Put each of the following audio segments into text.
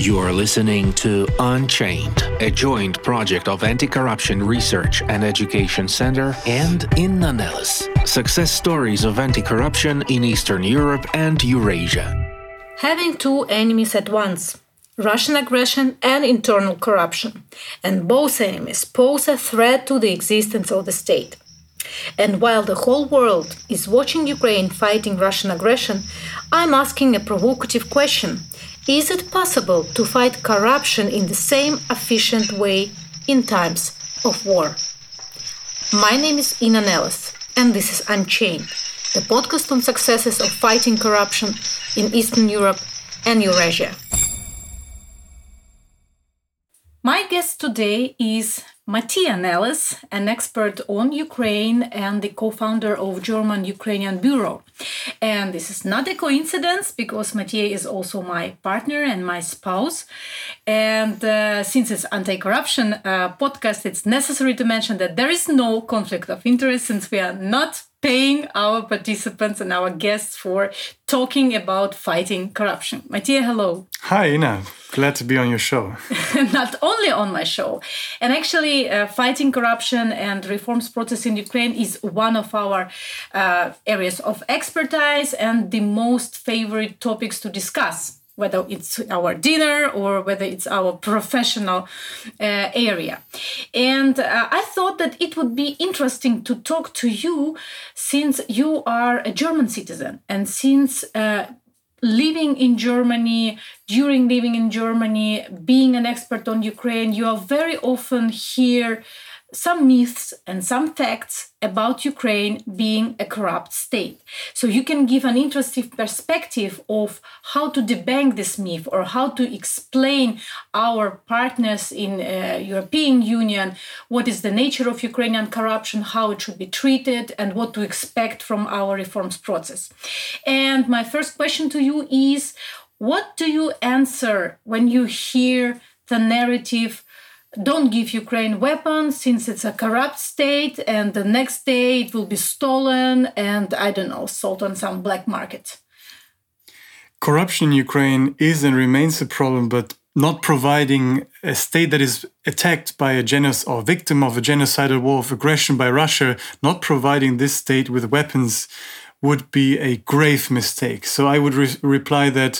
You are listening to Unchained, a joint project of Anti Corruption Research and Education Center and Inna Nelles. Success stories of anti corruption in Eastern Europe and Eurasia. Having two enemies at once Russian aggression and internal corruption, and both enemies pose a threat to the existence of the state. And while the whole world is watching Ukraine fighting Russian aggression, I'm asking a provocative question Is it possible to fight corruption in the same efficient way in times of war? My name is Inna Nelles, and this is Unchained, the podcast on successes of fighting corruption in Eastern Europe and Eurasia. My guest today is Mattia Nelles, an expert on Ukraine and the co founder of German Ukrainian Bureau. And this is not a coincidence because Mattia is also my partner and my spouse. And uh, since it's anti-corruption uh, podcast, it's necessary to mention that there is no conflict of interest since we are not paying our participants and our guests for talking about fighting corruption. Mattia, hello. Hi, Inna. Glad to be on your show. Not only on my show. And actually, uh, fighting corruption and reforms process in Ukraine is one of our uh, areas of expertise and the most favorite topics to discuss whether it's our dinner or whether it's our professional uh, area. And uh, I thought that it would be interesting to talk to you since you are a German citizen and since uh, living in Germany, during living in Germany, being an expert on Ukraine, you are very often here some myths and some facts about Ukraine being a corrupt state. So you can give an interesting perspective of how to debunk this myth or how to explain our partners in uh, European Union what is the nature of Ukrainian corruption, how it should be treated and what to expect from our reforms process. And my first question to you is what do you answer when you hear the narrative don't give Ukraine weapons since it's a corrupt state, and the next day it will be stolen and I don't know, sold on some black market. Corruption in Ukraine is and remains a problem, but not providing a state that is attacked by a genocide or victim of a genocidal war of aggression by Russia, not providing this state with weapons would be a grave mistake. So I would re reply that,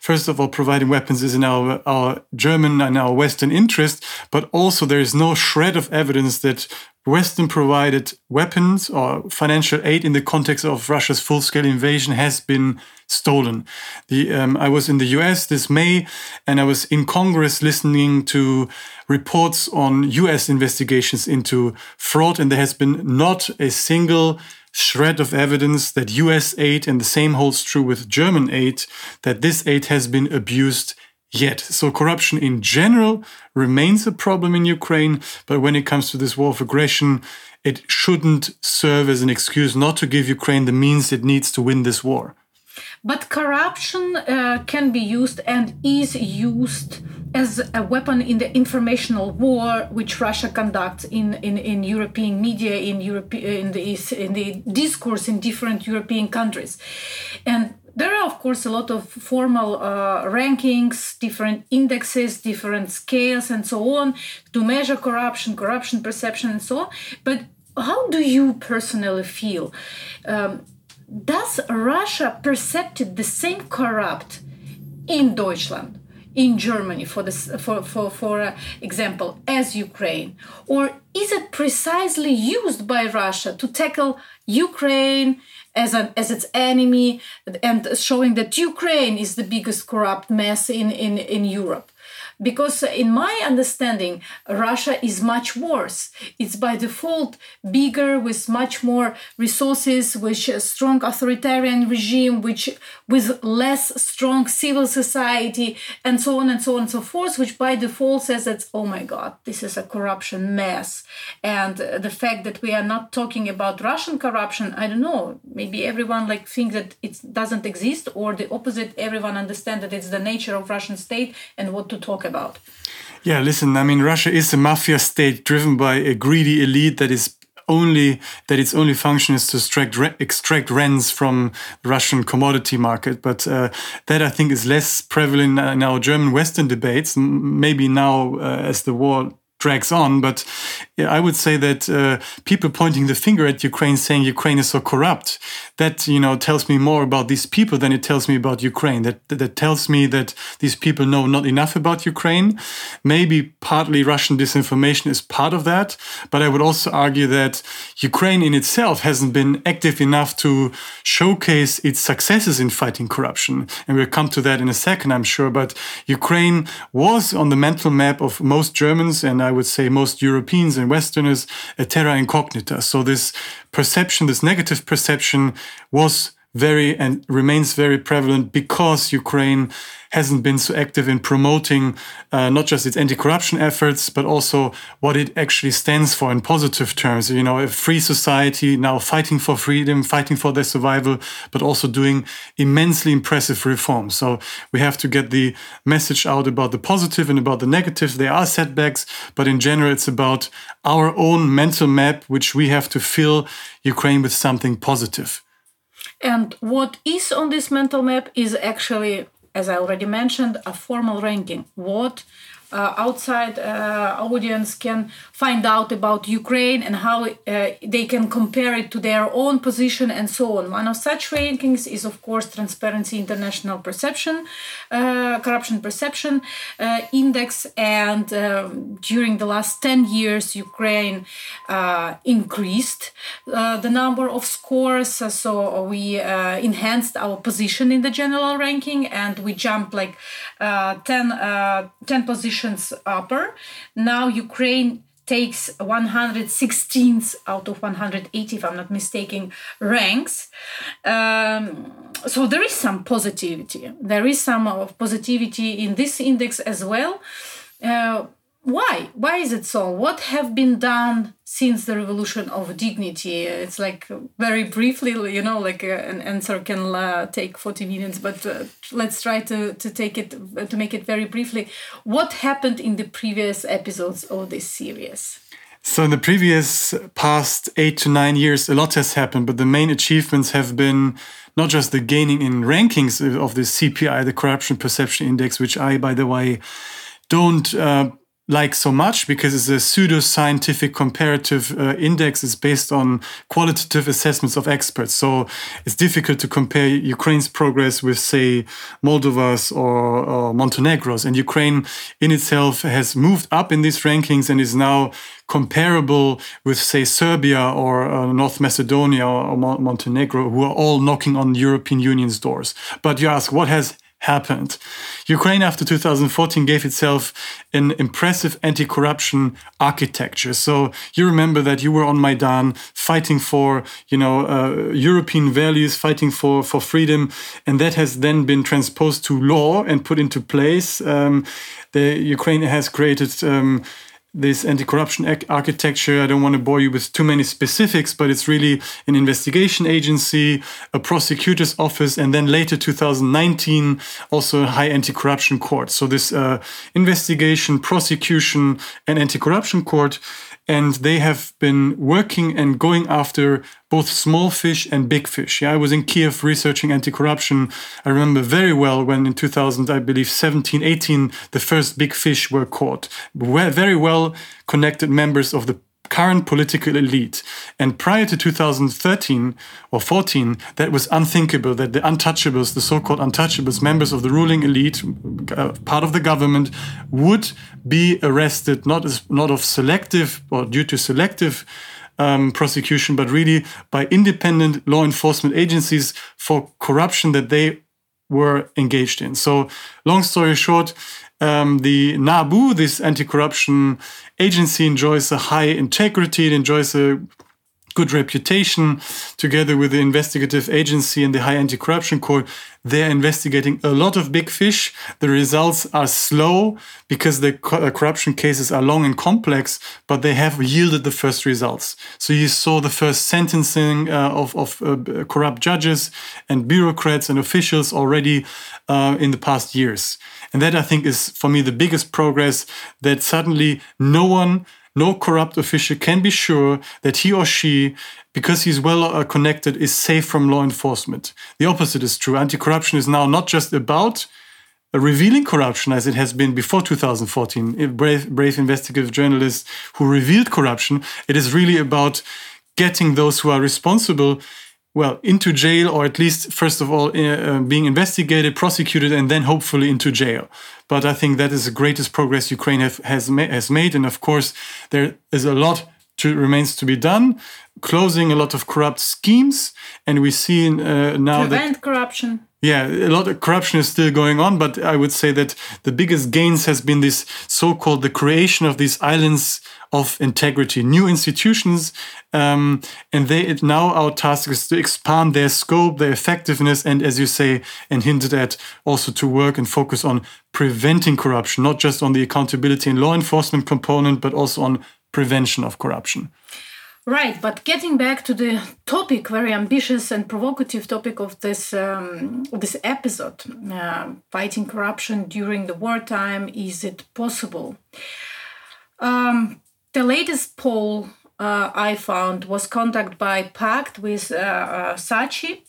first of all, providing weapons is in our, our German and our Western interest, but also there is no shred of evidence that Western provided weapons or financial aid in the context of Russia's full scale invasion has been stolen. The, um, I was in the US this May and I was in Congress listening to reports on US investigations into fraud, and there has been not a single shred of evidence that US aid, and the same holds true with German aid, that this aid has been abused yet. So corruption in general remains a problem in Ukraine, but when it comes to this war of aggression, it shouldn't serve as an excuse not to give Ukraine the means it needs to win this war. But corruption uh, can be used and is used as a weapon in the informational war which Russia conducts in, in, in European media, in Europe, in the in the discourse in different European countries, and there are of course a lot of formal uh, rankings, different indexes, different scales, and so on to measure corruption, corruption perception, and so on. But how do you personally feel? Um, does Russia perceive the same corrupt in Deutschland? in Germany, for this, for for for example, as Ukraine, or is it precisely used by Russia to tackle Ukraine as an as its enemy and showing that Ukraine is the biggest corrupt mess in in in Europe? Because in my understanding russia is much worse. It's by default bigger with much more resources with a strong authoritarian regime which with less strong civil society and so on and so on and so forth which by default says that oh my god this is a corruption mess. And the fact that we are not talking about russian corruption i don't know. Maybe everyone like think that it doesn't exist or the opposite everyone understand that it's the nature of russian state and what to talk about yeah, listen, I mean, Russia is a mafia state driven by a greedy elite that is only that its only function is to extract extract rents from the Russian commodity market. But uh, that I think is less prevalent in our German Western debates. Maybe now, uh, as the war drags on. But I would say that uh, people pointing the finger at Ukraine, saying Ukraine is so corrupt, that you know tells me more about these people than it tells me about Ukraine. That that tells me that these people know not enough about Ukraine. Maybe partly Russian disinformation is part of that, but I would also argue that Ukraine in itself hasn't been active enough to showcase its successes in fighting corruption. And we'll come to that in a second, I'm sure. But Ukraine was on the mental map of most Germans and I would say most Europeans and Westerners a terra incognita. So this perception, this negative perception was very and remains very prevalent because Ukraine hasn't been so active in promoting uh, not just its anti-corruption efforts, but also what it actually stands for in positive terms. You know, a free society now fighting for freedom, fighting for their survival, but also doing immensely impressive reforms. So we have to get the message out about the positive and about the negative. There are setbacks, but in general, it's about our own mental map, which we have to fill Ukraine with something positive. And what is on this mental map is actually, as I already mentioned, a formal ranking. What uh, outside uh, audience can find out about Ukraine and how uh, they can compare it to their own position and so on. One of such rankings is, of course, Transparency International Perception, uh, Corruption Perception uh, Index. And um, during the last 10 years, Ukraine uh, increased the number of scores. So we enhanced our position in the general ranking and we jumped like 10, 10 positions positions upper. Now Ukraine takes 116th out of 180, if I'm not mistaken, ranks. Um, so there is some positivity. There is some of positivity in this index as well. Uh, why? Why is it so? What have been done since the revolution of dignity? It's like very briefly you know like uh, an answer can uh, take 40 minutes but uh, let's try to to take it to make it very briefly. What happened in the previous episodes of this series? So in the previous past eight to nine years a lot has happened but the main achievements have been not just the gaining in rankings of the cpi the corruption perception index which i by the way don't uh, like so much because it's a pseudo-scientific comparative uh, index. It's based on qualitative assessments of experts. So it's difficult to compare Ukraine's progress with, say, Moldova's or, or Montenegro's. And Ukraine in itself has moved up in these rankings and is now comparable with, say, Serbia or uh, North Macedonia or Montenegro, who are all knocking on European Union's doors. But you ask, what has happened. Ukraine, after 2014, gave itself an impressive anti corruption architecture. So you remember that you were on Maidan fighting for, you know, uh, European values, fighting for, for freedom. And that has then been transposed to law and put into place. Um, the Ukraine has created um, this anti-corruption architecture. I don't want to bore you with too many specifics, but it's really an investigation agency, a prosecutor's office, and then later 2019 also a high anti-corruption court. So this uh, investigation, prosecution, and anti-corruption court and they have been working and going after both small fish and big fish. Yeah, I was in Kiev researching anti-corruption. I remember very well when in 2000, I believe 17, 18, the first big fish were caught. Very well connected members of the current political elite. And prior to 2013 or 14, that was unthinkable that the untouchables, the so called untouchables, members of the ruling elite, uh, part of the government, would be arrested not, as, not of selective or due to selective. Um, prosecution, but really by independent law enforcement agencies for corruption that they were engaged in. So, long story short, um, the NABU, this anti-corruption agency, enjoys a high integrity. It enjoys a good reputation together with the investigative agency and the high anti-corruption court they're investigating a lot of big fish. The results are slow because the uh, corruption cases are long and complex but they have yielded the first results. So you saw the first sentencing uh, of, of uh, corrupt judges and bureaucrats and officials already uh, in the past years. And that i think is for me the biggest progress that suddenly no one no corrupt official can be sure that he or she, because he's well uh, connected, is safe from law enforcement. The opposite is true. Anti corruption is now not just about revealing corruption as it has been before 2014, brave, brave investigative journalists who revealed corruption. It is really about getting those who are responsible well into jail or at least first of all uh, uh, being investigated prosecuted and then hopefully into jail but i think that is the greatest progress ukraine have, has, ma has made. And of course there is a lot to, remains to be done closing a lot of corrupt schemes and we see uh, now prevent that corruption. Yeah a lot of corruption is still going on but i would say that the biggest gains has been this so-called the creation of these islands of integrity new institutions um, and they it, now our task is to expand their scope their effectiveness and as you say and hinted at also to work and focus on preventing corruption not just on the accountability and law enforcement component but also on prevention of corruption Right, but getting back to the topic, very ambitious and provocative topic of this um, this episode, uh, fighting corruption during the wartime, is it possible? Um, the latest poll uh, I found was conducted by Pact with uh, uh SACCI.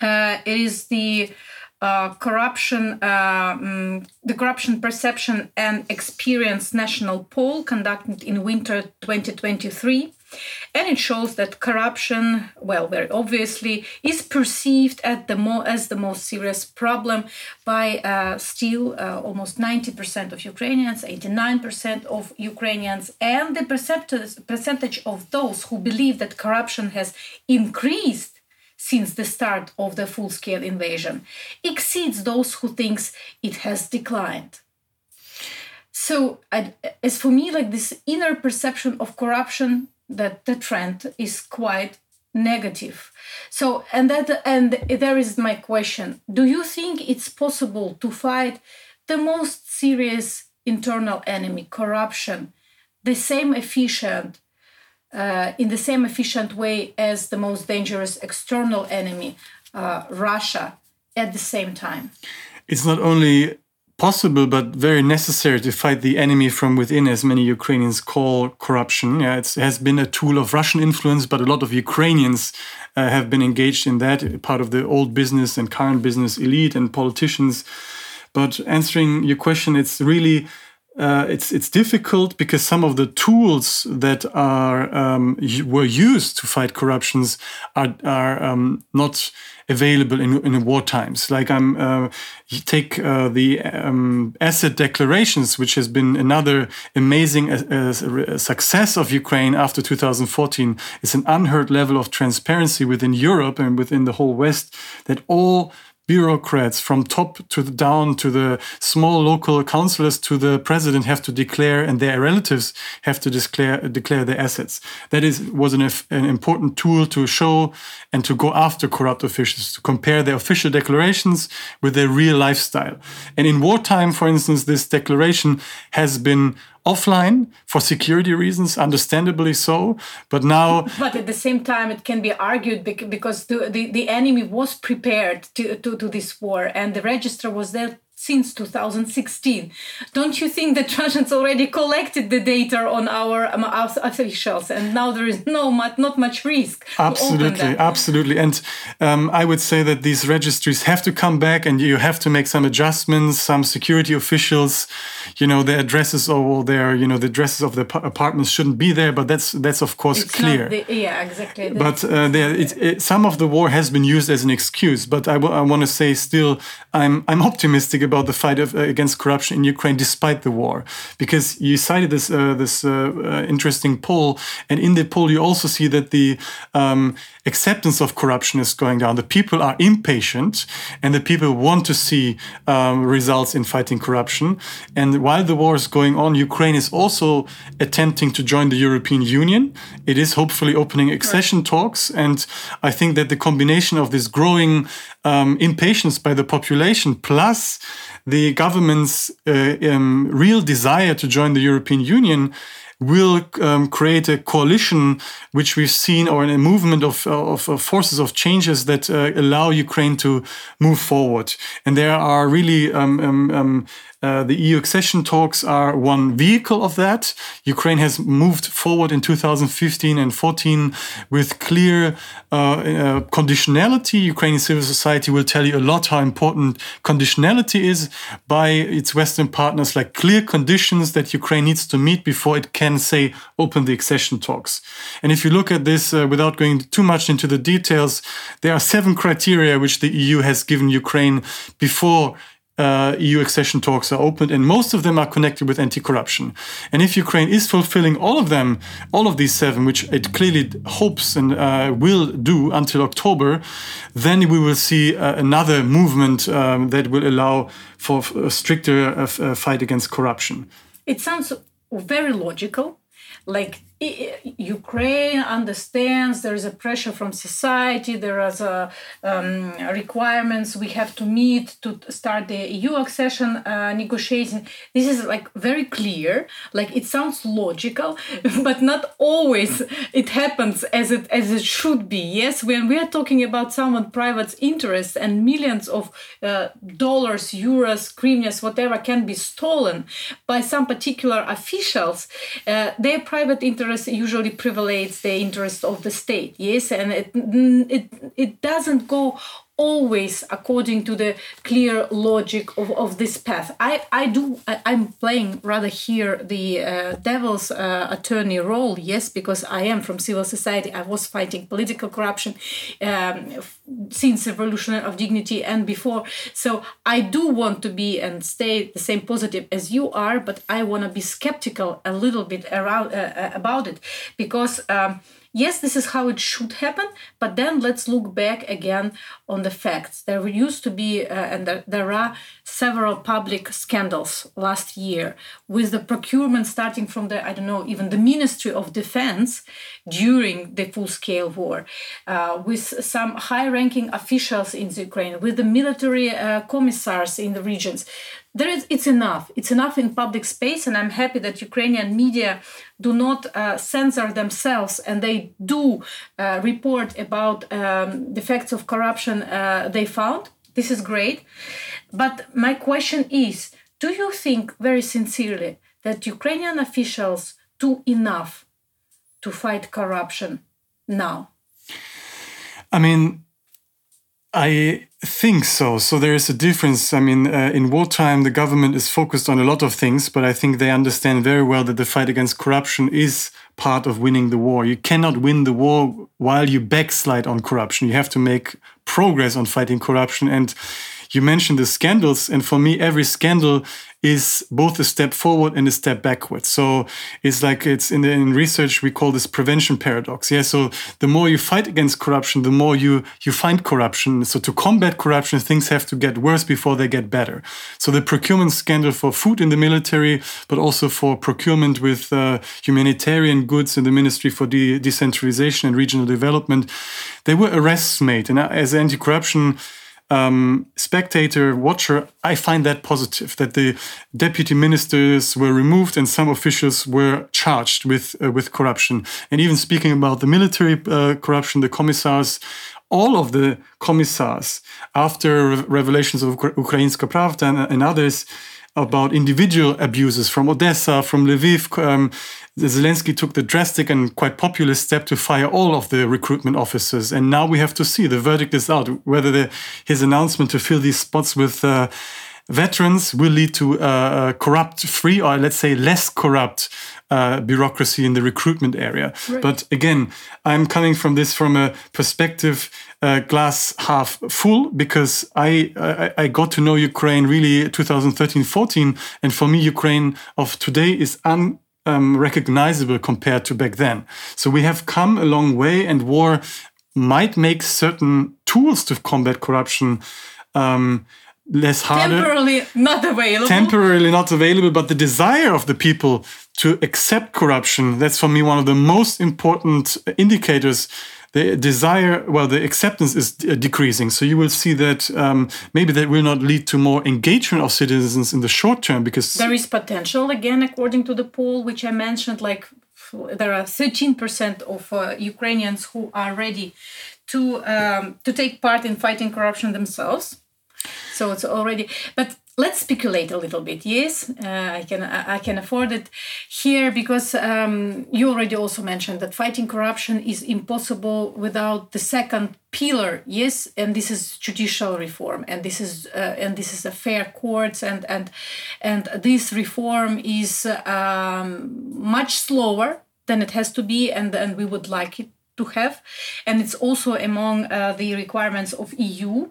Uh, it is the uh, corruption, um, the corruption perception and experience national poll conducted in winter 2023 and it shows that corruption, well, very obviously, is perceived at the mo- as the most serious problem by uh, still uh, almost 90% of Ukrainians, 89% of Ukrainians, and the percentage of those who believe that corruption has increased since the start of the full-scale invasion exceeds those who thinks it has declined. So, as for me, like this inner perception of corruption that the trend is quite negative. So and that and there is my question. Do you think it's possible to fight the most serious internal enemy corruption the same efficient uh, in the same efficient way as the most dangerous external enemy uh, russia at the same time? It's not only possible but very necessary to fight the enemy from within, as many Ukrainians call corruption. Yeah, it has been a tool of Russian influence, but a lot of Ukrainians uh, have been engaged in that, part of the old business and current business elite and politicians. But answering your question, it's really uh, it's it's difficult because some of the tools that are um, were used to fight corruptions are are um, not available in, in war times. Like I'm, uh, take uh, the um, asset declarations, which has been another amazing uh, uh success of Ukraine after 2014. It's an unheard level of transparency within Europe and within the whole West that all bureaucrats from top to the down to the small local councillors to the president have to declare and their relatives have to declare declare their assets. That is was an, an important tool to show and to go after corrupt officials to compare their official declarations with their real lifestyle. And in wartime for instance this declaration has been offline for security reasons, understandably so. But now. But at the same time, it can be argued because the, the, the enemy was prepared to, to, to this war and the register was there since 2016. Don't you think that Russians already collected the data on our, um, our officials and now there is no much, not much risk? Absolutely, absolutely. And um, I would say that these registries have to come back and you have to make some adjustments. Some security officials, you know, their addresses or their, you know, the addresses of their apartments shouldn't be there, but that's that's of course it's clear. The, yeah, exactly. But uh, there, it, it, some of the war has been used as an excuse. But I, I want to say still, I'm I'm optimistic about the fight of, uh, against corruption in Ukraine despite the war, because you cited this uh, this uh, uh, interesting poll, and in the poll you also see that the um, acceptance of corruption is going down. The people are impatient, and the people want to see um, results in fighting corruption. And while the war is going on, Ukraine is also attempting to join the European Union. It is hopefully opening accession right. talks, and I think that the combination of this growing um, impatience by the population plus the government's uh, um, real desire to join the European Union will um, create a coalition, which we've seen, or a movement of, of, of forces of changes that uh, allow Ukraine to move forward. And there are really um, um, um uh, the EU accession talks are one vehicle of that. Ukraine has moved forward in 2015 and 14 with clear uh, uh, conditionality. Ukrainian civil society will tell you a lot how important conditionality is by its Western partners, like clear conditions that Ukraine needs to meet before it can say open the accession talks. And if you look at this uh, without going too much into the details, there are seven criteria which the EU has given Ukraine before uh, EU accession talks are opened, and most of them are connected with anti-corruption. And if Ukraine is fulfilling all of them, all of these seven, which it clearly hopes and uh, will do until October, then we will see uh, another movement um, that will allow for a stricter uh, uh, fight against corruption. It sounds very logical. Like Ukraine understands there is a pressure from society, there is a um, requirements we have to meet to start the EU accession uh, negotiation. This is like very clear, like it sounds logical, but not always it happens as it as it should be. Yes, when we are talking about someone private interests and millions of uh, dollars, euros, hryvnias, whatever can be stolen by some particular officials, uh, their private interests interest usually prevails the interest of the state yes? And it it, it doesn't go always according to the clear logic of, of this path. I, I do, I, am playing rather here the uh, devil's uh, attorney role, yes, because I am from civil society. I was fighting political corruption um, since the Revolution of Dignity and before. So I do want to be and stay the same positive as you are, but I want to be skeptical a little bit around uh, uh about it because. Um, yes, this is how it should happen, but then let's look back again on the facts. There used to be, uh, and there, there are several public scandals last year with the procurement starting from the, I don't know, even the Ministry of Defense during the full scale war, uh, with some high ranking officials in Ukraine, with the military uh, commissars in the regions there is it's enough. It's enough in public space and i'm happy that ukrainian media do not uh, censor themselves and they do uh, report about um, the facts of corruption uh, they found. This is great. But my question is do you think very sincerely that ukrainian officials do enough to fight corruption now? I mean I think so. So there is a difference. I mean, uh, in wartime, the government is focused on a lot of things, but I think they understand very well that the fight against corruption is part of winning the war. You cannot win the war while you backslide on corruption. You have to make progress on fighting corruption. And you mentioned the scandals, and for me, every scandal is both a step forward and a step backward. So it's like it's in the in research we call this prevention paradox. Yeah. So the more you fight against corruption, the more you you find corruption. So to combat corruption, things have to get worse before they get better. So the procurement scandal for food in the military, but also for procurement with uh, humanitarian goods in the Ministry for De Decentralization and Regional Development, there were arrests made, and as anti-corruption um, spectator watcher, I find that positive that the deputy ministers were removed and some officials were charged with uh, with corruption. And even speaking about the military uh, corruption, the commissars, all of the commissars after revelations of Ukrainska Pravda and, and others about individual abuses from Odessa, from Lviv. Um, Zelensky took the drastic and quite populist step to fire all of the recruitment officers. And now we have to see the verdict is out whether the, his announcement to fill these spots with uh, veterans will lead to uh, corrupt free or let's say less corrupt uh, bureaucracy in the recruitment area. Right. But again, I'm coming from this from a perspective uh, glass half full because I, I, I got to know Ukraine really 2013 14, and for me Ukraine of today is unrecognizable um, compared to back then. So we have come a long way, and war might make certain tools to combat corruption. Um, less harder. Temporarily not available. Temporarily not available, but the desire of the people to accept corruption, that's for me one of the most important indicators the desire, well, the acceptance is uh, decreasing. So you will see that um, maybe that will not lead to more engagement of citizens in the short term because there is potential again, according to the poll which I mentioned, like there are 13% of uh, Ukrainians who are ready to um, to take part in fighting corruption themselves. So it's already, but let's speculate a little bit. Yes, uh, I can I can afford it here because um, you already also mentioned that fighting corruption is impossible without the second pillar. Yes, and this is judicial reform, and this is uh, and this is a fair courts, and and and this reform is um, much slower than it has to be, and and we would like it to have and it's also among uh, the requirements of eu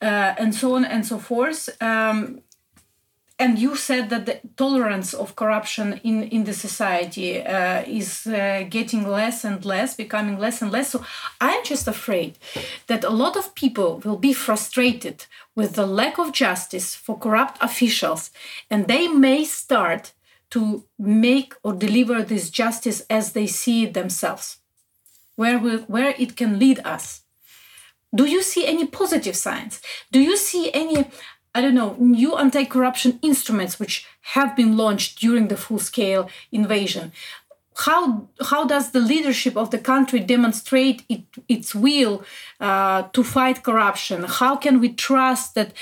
uh, and so on and so forth um, and you said that the tolerance of corruption in, in the society uh, is uh, getting less and less, becoming less and less. So I'm just afraid that a lot of people will be frustrated with the lack of justice for corrupt officials, and they may start to make or deliver this justice as they see it themselves where, we, where it can lead us. Do you see any positive signs? Do you see any, I don't know, new anti corruption instruments which have been launched during the full scale invasion? How, how does the leadership of the country demonstrate it, its will uh, to fight corruption? How can we trust that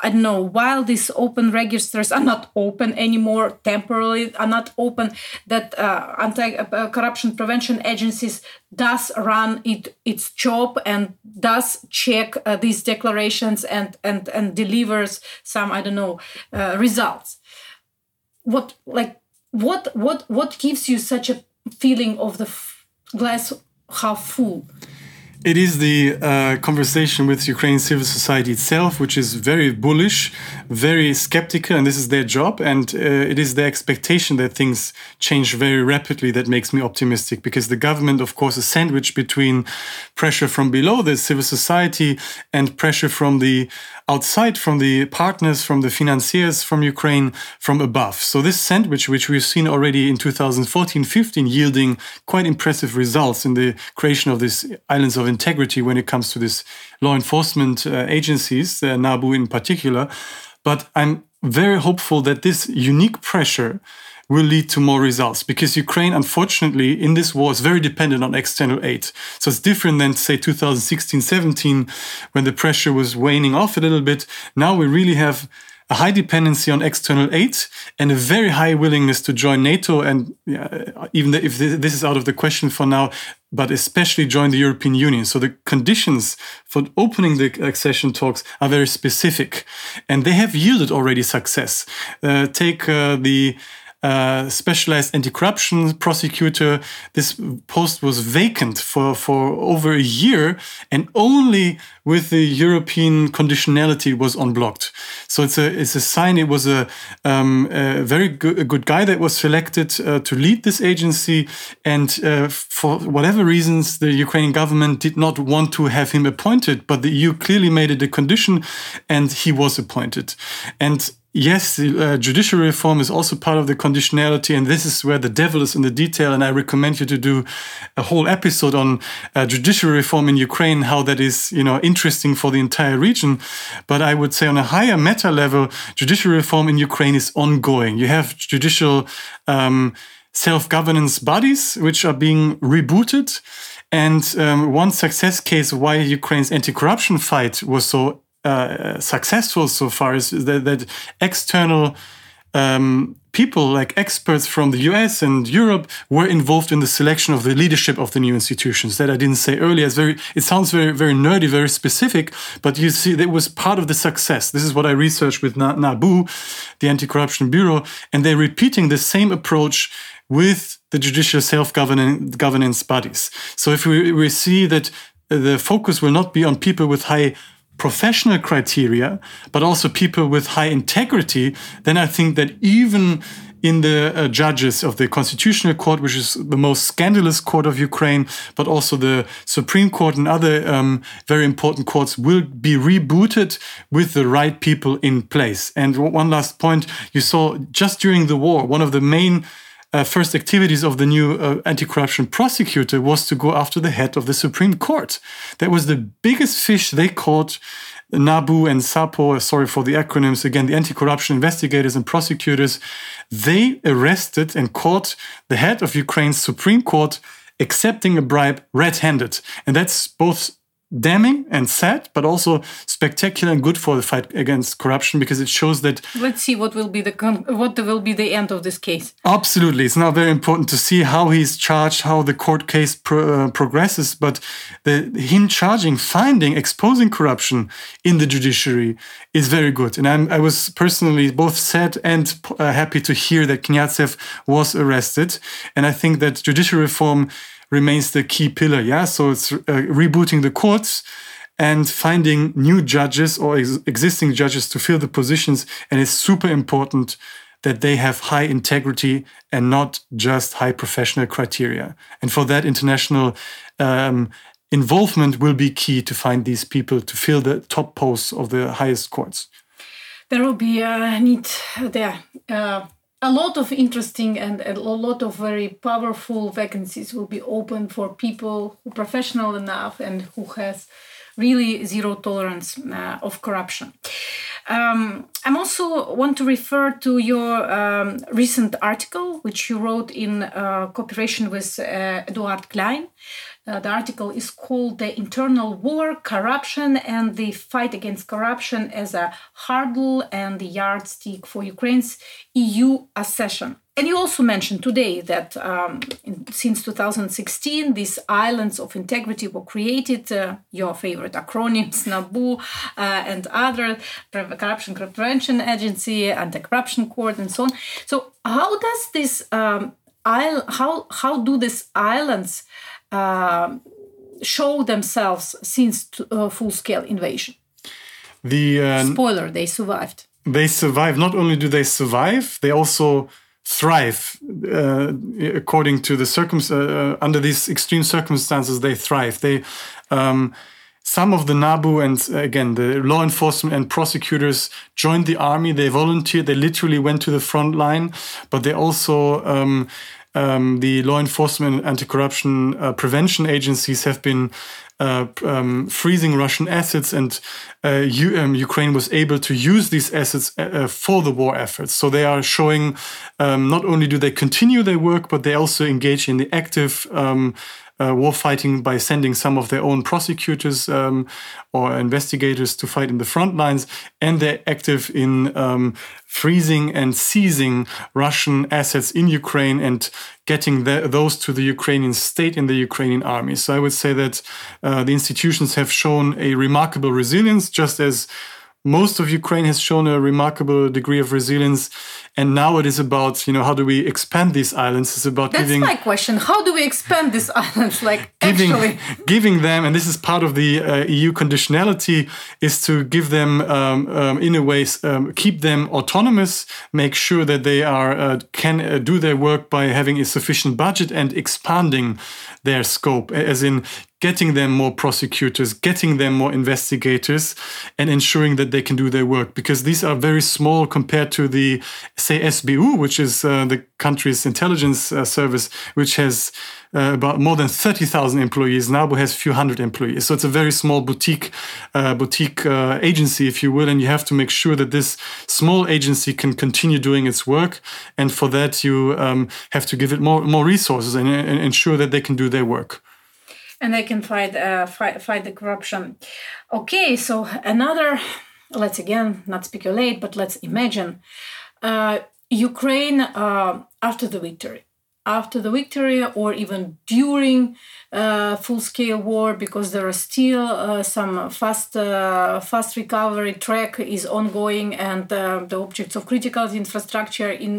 I don't know, while these open registers are not open anymore, temporarily are not open, that uh, anti-corruption prevention agencies does run it, its job and does check uh, these declarations and, and, and delivers some, I don't know, uh, results. What, like, what, what, what gives you such a feeling of the f- glass half full? It is the uh, conversation with Ukrainian civil society itself, which is very bullish, very skeptical, and this is their job. And uh, it is their expectation that things change very rapidly that makes me optimistic because the government, of course, is sandwiched between pressure from below the civil society and pressure from the outside from the partners, from the financiers from Ukraine, from above. So this sandwich, which we've seen already in 2014-15, yielding quite impressive results in the creation of these islands of integrity when it comes to this law enforcement uh, agencies, uh, NABU in particular. But I'm very hopeful that this unique pressure will lead to more results because Ukraine, unfortunately, in this war is very dependent on external aid. So it's different than, say, 2016 17, when the pressure was waning off a little bit. Now we really have a high dependency on external aid and a very high willingness to join NATO. And even if this is out of the question for now, but especially join the European Union. So the conditions for opening the accession talks are very specific and they have yielded already success. Uh, take uh, the specialized anti-corruption prosecutor. This post was vacant for, for over a year, and only with the European conditionality was unblocked. So it's a it's a sign. It was a, um, a very good, a good guy that was selected uh, to lead this agency, and uh, for whatever reasons, the Ukrainian government did not want to have him appointed, but the EU clearly made it a condition, and he was appointed. And yes, uh, judicial reform is also part of the conditionality, and this is where the devil is in the detail. And I recommend you to do a whole episode on uh, judicial reform in Ukraine, how that is, you know, interesting for the entire region. But I would say on a higher meta level, judicial reform in Ukraine is ongoing. You have judicial um, self-governance bodies which are being rebooted. And um, one success case why Ukraine's anti-corruption fight was so uh, successful so far is that, that external um, people like experts from the US and Europe were involved in the selection of the leadership of the new institutions that I didn't say earlier. It's very, it sounds very, very nerdy, very specific, but you see, that was part of the success. This is what I researched with NABU, the Anti-Corruption Bureau, and they're repeating the same approach with the judicial self-governance bodies. So if we, we see that the focus will not be on people with high professional criteria, but also people with high integrity, then I think that even in the uh, judges of the Constitutional Court, which is the most scandalous court of Ukraine, but also the Supreme Court and other um, very important courts will be rebooted with the right people in place. And one last point you saw just during the war, one of the main uh, first activities of the new uh, anti-corruption prosecutor was to go after the head of the Supreme Court. That was the biggest fish they caught. NABU and SAPO, sorry for the acronyms, again, the anti-corruption investigators and prosecutors, they arrested and caught the head of Ukraine's Supreme Court accepting a bribe red-handed. And that's both damning and sad, but also spectacular and good for the fight against corruption because it shows that. Let's see what will be the what will be the end of this case. Absolutely, it's now very important to see how he's charged, how the court case pro, uh, progresses. But the him charging, finding, exposing corruption in the judiciary is very good, and I'm, i was personally both sad and uh, happy to hear that Kniazev was arrested, and I think that judicial reform remains the key pillar. Yeah, so it's uh, rebooting the courts and finding new judges or ex existing judges to fill the positions. And it's super important that they have high integrity and not just high professional criteria. And for that, international um, involvement will be key to find these people to fill the top posts of the highest courts. There will be a need there. Uh, a lot of interesting and a lot of very powerful vacancies will be open for people who are professional enough and who has really zero tolerance uh, of corruption. Um, I'm also want to refer to your um, recent article, which you wrote in uh, cooperation with uh, Eduard Klein, uh, the article is called The Internal War, Corruption and the Fight Against Corruption as a Hurdle and the Yardstick for Ukraine's EU accession. And you also mentioned today that um, in, since 2016, these islands of integrity were created, uh, your favorite acronyms, NABU uh, and other, Corruption Prevention Agency, Anti-Corruption Court, and so on. So how does this, um, how, how do these islands show themselves since uh, full-scale invasion. The uh, spoiler: they survived. They survive. Not only do they survive, they also thrive. Uh, according to the circum uh, under these extreme circumstances, they thrive. They um, some of the NABU and uh, again the law enforcement and prosecutors joined the army. They volunteered. They literally went to the front line, but they also um, um, the law enforcement and anti-corruption uh, prevention agencies have been uh, um, freezing Russian assets, and uh, um, Ukraine was able to use these assets uh, uh, for the war efforts. So they are showing um, not only do they continue their work, but they also engage in the active um, uh, war fighting by sending some of their own prosecutors um, or investigators to fight in the front lines, and they're active in um, freezing and seizing Russian assets in Ukraine and getting the, those to the Ukrainian state and the Ukrainian army. So I would say that uh, the institutions have shown a remarkable resilience, just as most of Ukraine has shown a remarkable degree of resilience and now it is about you know how do we expand these islands? It's about that's giving my question. How do we expand these islands? Like giving actually? giving them and this is part of the uh, eu conditionality is to give them um, um, in a way um, keep them autonomous make sure that they are uh, can uh, do their work by having a sufficient budget and expanding their scope. As in getting them more prosecutors, getting them more investigators, and ensuring that they can do their work because these are very small compared to the say SBU, which is uh, the country's intelligence uh, service, which has uh, about more than 30,000 employees. NABU has a few hundred employees. So it's a very small boutique, uh, boutique uh, agency, if you will. And you have to make sure that this small agency can continue doing its work. And for that, you um, have to give it more, more resources and, and, ensure that they can do their work. And they can fight, uh, fight, fight the corruption. Okay, so another, let's again not speculate, but let's imagine uh, Ukraine uh, after the victory. After the victory, or even during uh, full-scale war, because there are still uh, some fast, uh, fast recovery track is ongoing, and uh, the objects of critical infrastructure in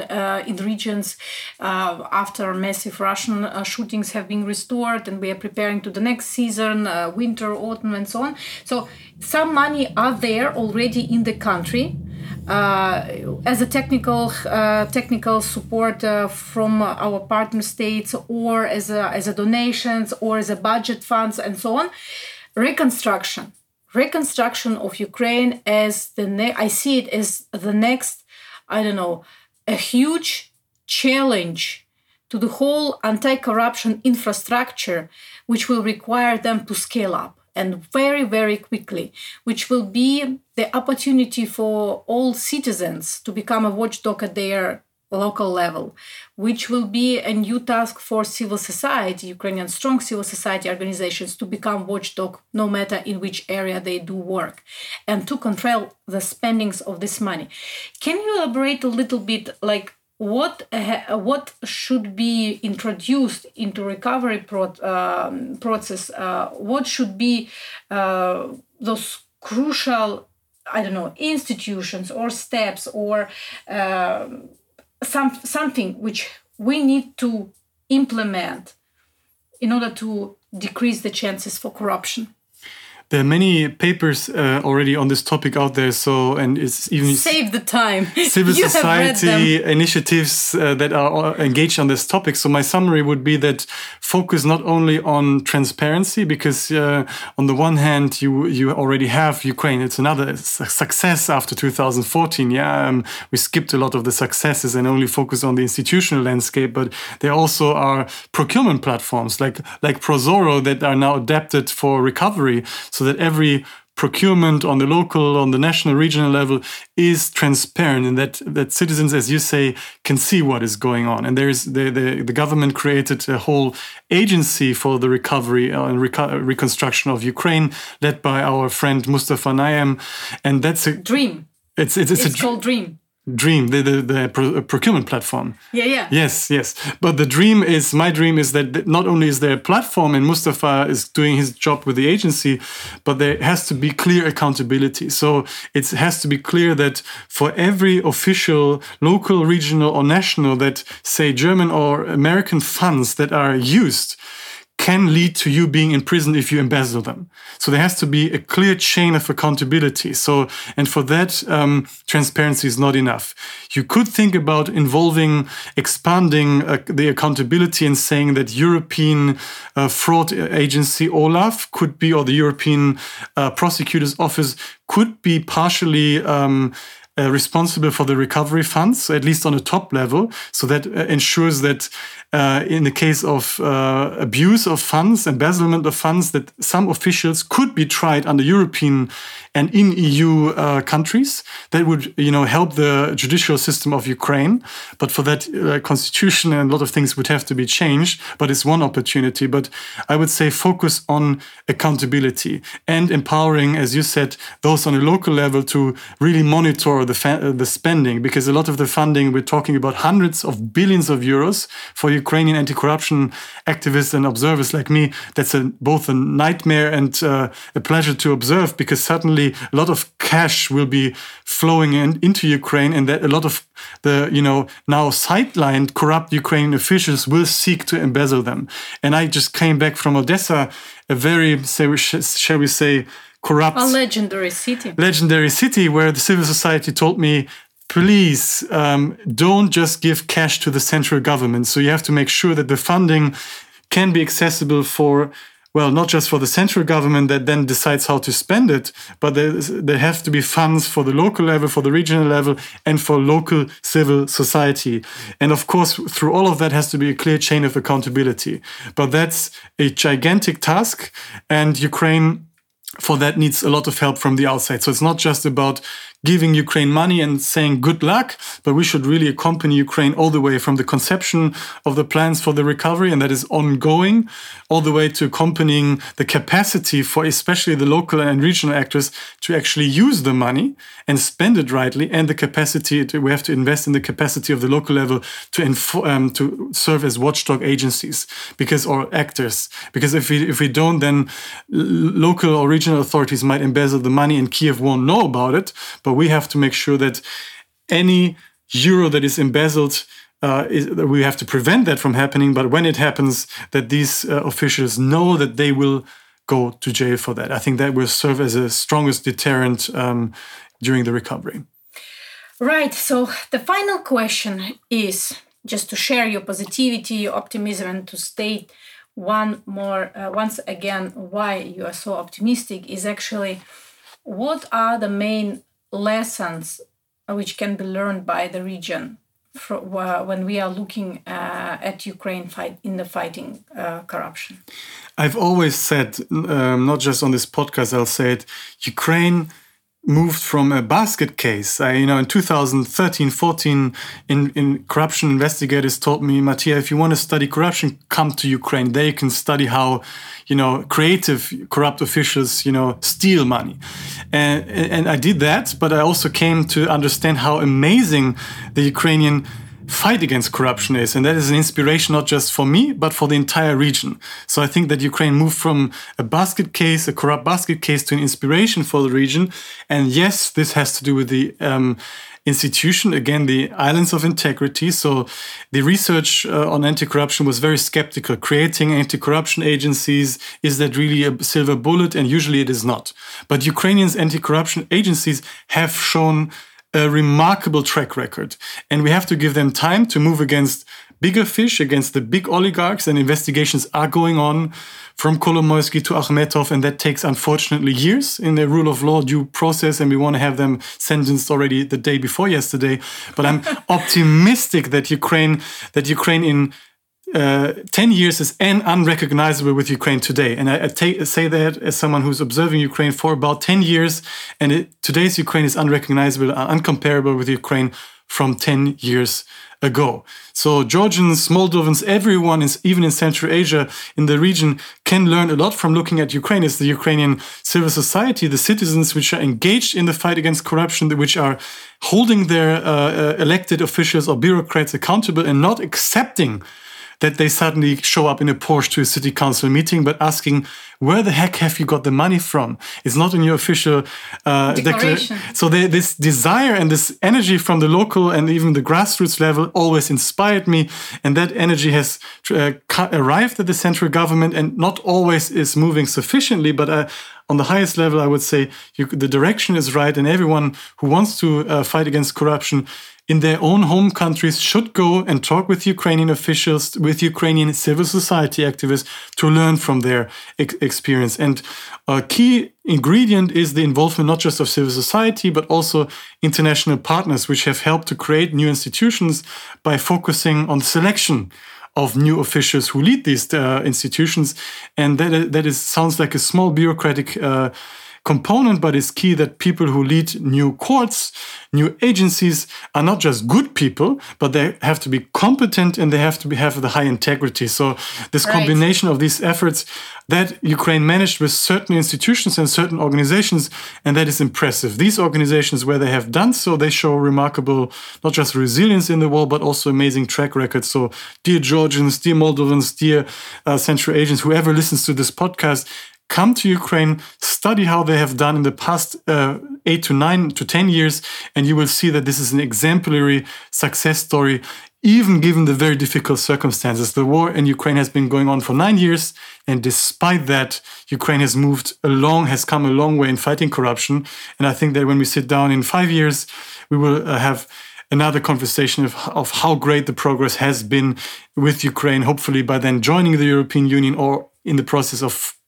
in regions after massive Russian shootings have been restored, and we are preparing to the next season, winter, autumn, and so on. So some money are there already in the country uh, as a technical uh, technical support uh, from our partner states or as a, as a donations or as a budget funds and so on. Reconstruction reconstruction of ukraine as the ne- i see it as the next i don't know a huge challenge to the whole anti corruption infrastructure, which will require them to scale up and very, very quickly, which will be the opportunity for all citizens to become a watchdog at their local level, which will be a new task for civil society, Ukrainian strong civil society organizations to become watchdog no matter in which area they do work and to control the spendings of this money. Can you elaborate a little bit like what uh, what should be introduced into recovery pro- um, process? Uh, what should be uh, those crucial I don't know institutions or steps or um, some something which we need to implement in order to decrease the chances for corruption there are many papers uh, already on this topic out there. So, and it's even save the time. Civil society initiatives uh, that are engaged on this topic. So, my summary would be that focus not only on transparency, because uh, on the one hand, you you already have Ukraine. It's another success after 2014. Yeah, um, we skipped a lot of the successes and only focus on the institutional landscape. But there also are procurement platforms like like ProZorro that are now adapted for recovery so that every procurement on the local, on the national, regional level is transparent and that, that citizens, as you say, can see what is going on. And there is the, the, the government created a whole agency for the recovery and reco reconstruction of Ukraine, led by our friend Mustafa Nayyem. And that's a dream. It's, it's, it's, it's a called Dream. Dream, the, the, the uh, procurement platform. Yeah, yeah. Yes, yes. But the dream is, my dream is that not only is there a platform and Mustafa is doing his job with the agency, but there has to be clear accountability. So it has to be clear that for every official, local, regional, or national that say German or American funds that are used, can lead to you being in prison if you embezzle them. So there has to be a clear chain of accountability. So, and for that, um, transparency is not enough. You could think about involving, expanding uh, the accountability and saying that European uh, fraud agency OLAF could be, or the European uh, prosecutor's office could be partially um, uh, responsible for the recovery funds, at least on a top level. So that uh, ensures that uh, in the case of uh, abuse of funds, embezzlement of funds, that some officials could be tried under European and in EU uh, countries. That would, you know, help the judicial system of Ukraine. But for that, uh, constitution and a lot of things would have to be changed. But it's one opportunity. But I would say focus on accountability and empowering, as you said, those on a local level to really monitor the the spending because a lot of the funding we're talking about hundreds of billions of euros for Ukrainian anti-corruption activists and observers like me. That's a, both a nightmare and uh, a pleasure to observe because suddenly a lot of cash will be flowing in, into Ukraine and that a lot of the you know now sidelined corrupt Ukrainian officials will seek to embezzle them. And I just came back from Odessa, a very shall we say corrupt a legendary city. legendary city where the civil society told me please um, don't just give cash to the central government. So you have to make sure that the funding can be accessible for well not just for the central government that then decides how to spend it but there, there have to be funds for the local level for the regional level and for local civil society. And of course through all of that has to be a clear chain of accountability. But that's a gigantic task and ukraine for that needs a lot of help from the outside. So it's not just about giving Ukraine money and saying good luck, but we should really accompany Ukraine all the way from the conception of the plans for the recovery, and that is ongoing, all the way to accompanying the capacity for especially the local and regional actors to actually use the money and spend it rightly, and the capacity to, we have to invest in the capacity of the local level to um, to serve as watchdog agencies because or actors. Because if we if we don't, then local or regional authorities might embezzle the money, and Kiev won't know about it. But but we have to make sure that any euro that is embezzled uh, is, we have to prevent that from happening. But when it happens, that these uh, officials know that they will go to jail for that. I think that will serve as a strongest deterrent um, during the recovery. Right. So the final question is just to share your positivity, your optimism, and to state one more uh, once again why you are so optimistic is actually what are the main lessons which can be learned by the region for, uh, when we are looking uh, at Ukraine fight in the fighting uh, corruption? I've always said, um, not just on this podcast, I'll say it. Ukraine moved from a basket case. I, you know, in 2013, 14, in, in corruption investigators told me, Mattia, if you want to study corruption, come to Ukraine. There you can study how, you know, creative corrupt officials, you know, steal money. And, and I did that, but I also came to understand how amazing the Ukrainian fight against corruption is. And that is an inspiration not just for me, but for the entire region. So I think that Ukraine moved from a basket case, a corrupt basket case, to an inspiration for the region. And yes, this has to do with the um, institution, again, the islands of integrity. So the research uh, on anti corruption was very skeptical. Creating anti corruption agencies, is that really a silver bullet? And usually it is not. But Ukrainians' anti corruption agencies have shown a remarkable track record. And we have to give them time to move against bigger fish, against the big oligarchs, and investigations are going on from Kolomoisky to Akhmetov, and that takes unfortunately years in the rule of law due process, and we want to have them sentenced already the day before yesterday. But I'm optimistic that Ukraine that Ukraine in uh, 10 years is an unrecognizable with Ukraine today. And I, I take, say that as someone who's observing Ukraine for about 10 years. And it, today's Ukraine is unrecognizable, uh, uncomparable with Ukraine from 10 years ago. So Georgians, Moldovans, everyone, is, even in Central Asia, in the region, can learn a lot from looking at Ukraine. It's the Ukrainian civil society, the citizens which are engaged in the fight against corruption, which are holding their uh, uh, elected officials or bureaucrats accountable and not accepting that they suddenly show up in a Porsche to a city council meeting, but asking, where the heck have you got the money from? It's not in your official uh, declaration. So they, this desire and this energy from the local and even the grassroots level always inspired me. And that energy has uh, arrived at the central government and not always is moving sufficiently, but uh, on the highest level, I would say you, the direction is right, and everyone who wants to uh, fight against corruption in their own home countries should go and talk with Ukrainian officials, with Ukrainian civil society activists to learn from their ex experience. And a key ingredient is the involvement not just of civil society, but also international partners, which have helped to create new institutions by focusing on the selection of new officials who lead these uh, institutions. And that, that is, sounds like a small bureaucratic uh, component, but it's key that people who lead new courts, new agencies are not just good people, but they have to be competent and they have to be, have the high integrity. So this right. combination of these efforts that Ukraine managed with certain institutions and certain organizations, and that is impressive. These organizations, where they have done so, they show remarkable, not just resilience in the war, but also amazing track record. So, dear Georgians, dear Moldovans, dear uh, Central Asians, whoever listens to this podcast, come to Ukraine, study how they have done in the past uh, eight to nine to 10 years, and you will see that this is an exemplary success story, even given the very difficult circumstances. The war in Ukraine has been going on for nine years, and despite that, Ukraine has moved along, has come a long way in fighting corruption. And I think that when we sit down in five years, we will uh, have another conversation of, of how great the progress has been with Ukraine, hopefully by then joining the European Union or in the process of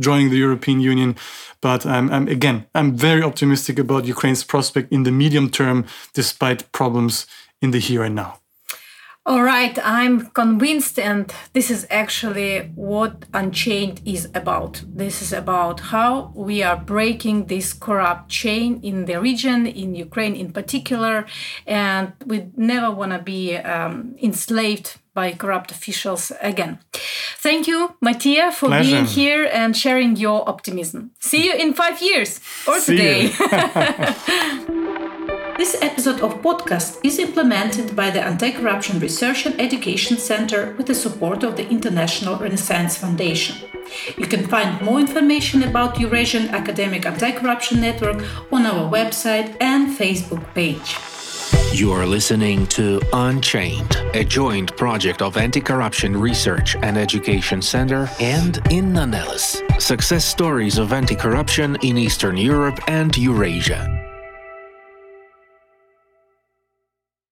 joining the European Union. But I'm, I'm, again, I'm very optimistic about Ukraine's prospect in the medium term, despite problems in the here and now. All right, I'm convinced, and this is actually what Unchained is about. This is about how we are breaking this corrupt chain in the region, in Ukraine in particular, and we never want to be um, enslaved by corrupt officials again. Thank you, Mattia, for Pleasure. being here and sharing your optimism. See you in five years or See today. this episode of podcast is implemented by the Anti-Corruption Research and Education Center with the support of the International Renaissance Foundation. You can find more information about Eurasian Academic Anti-Corruption Network on our website and Facebook page. You are listening to Unchained, a joint project of Anti Corruption Research and Education Center and Inna Nelles. Success stories of anti corruption in Eastern Europe and Eurasia.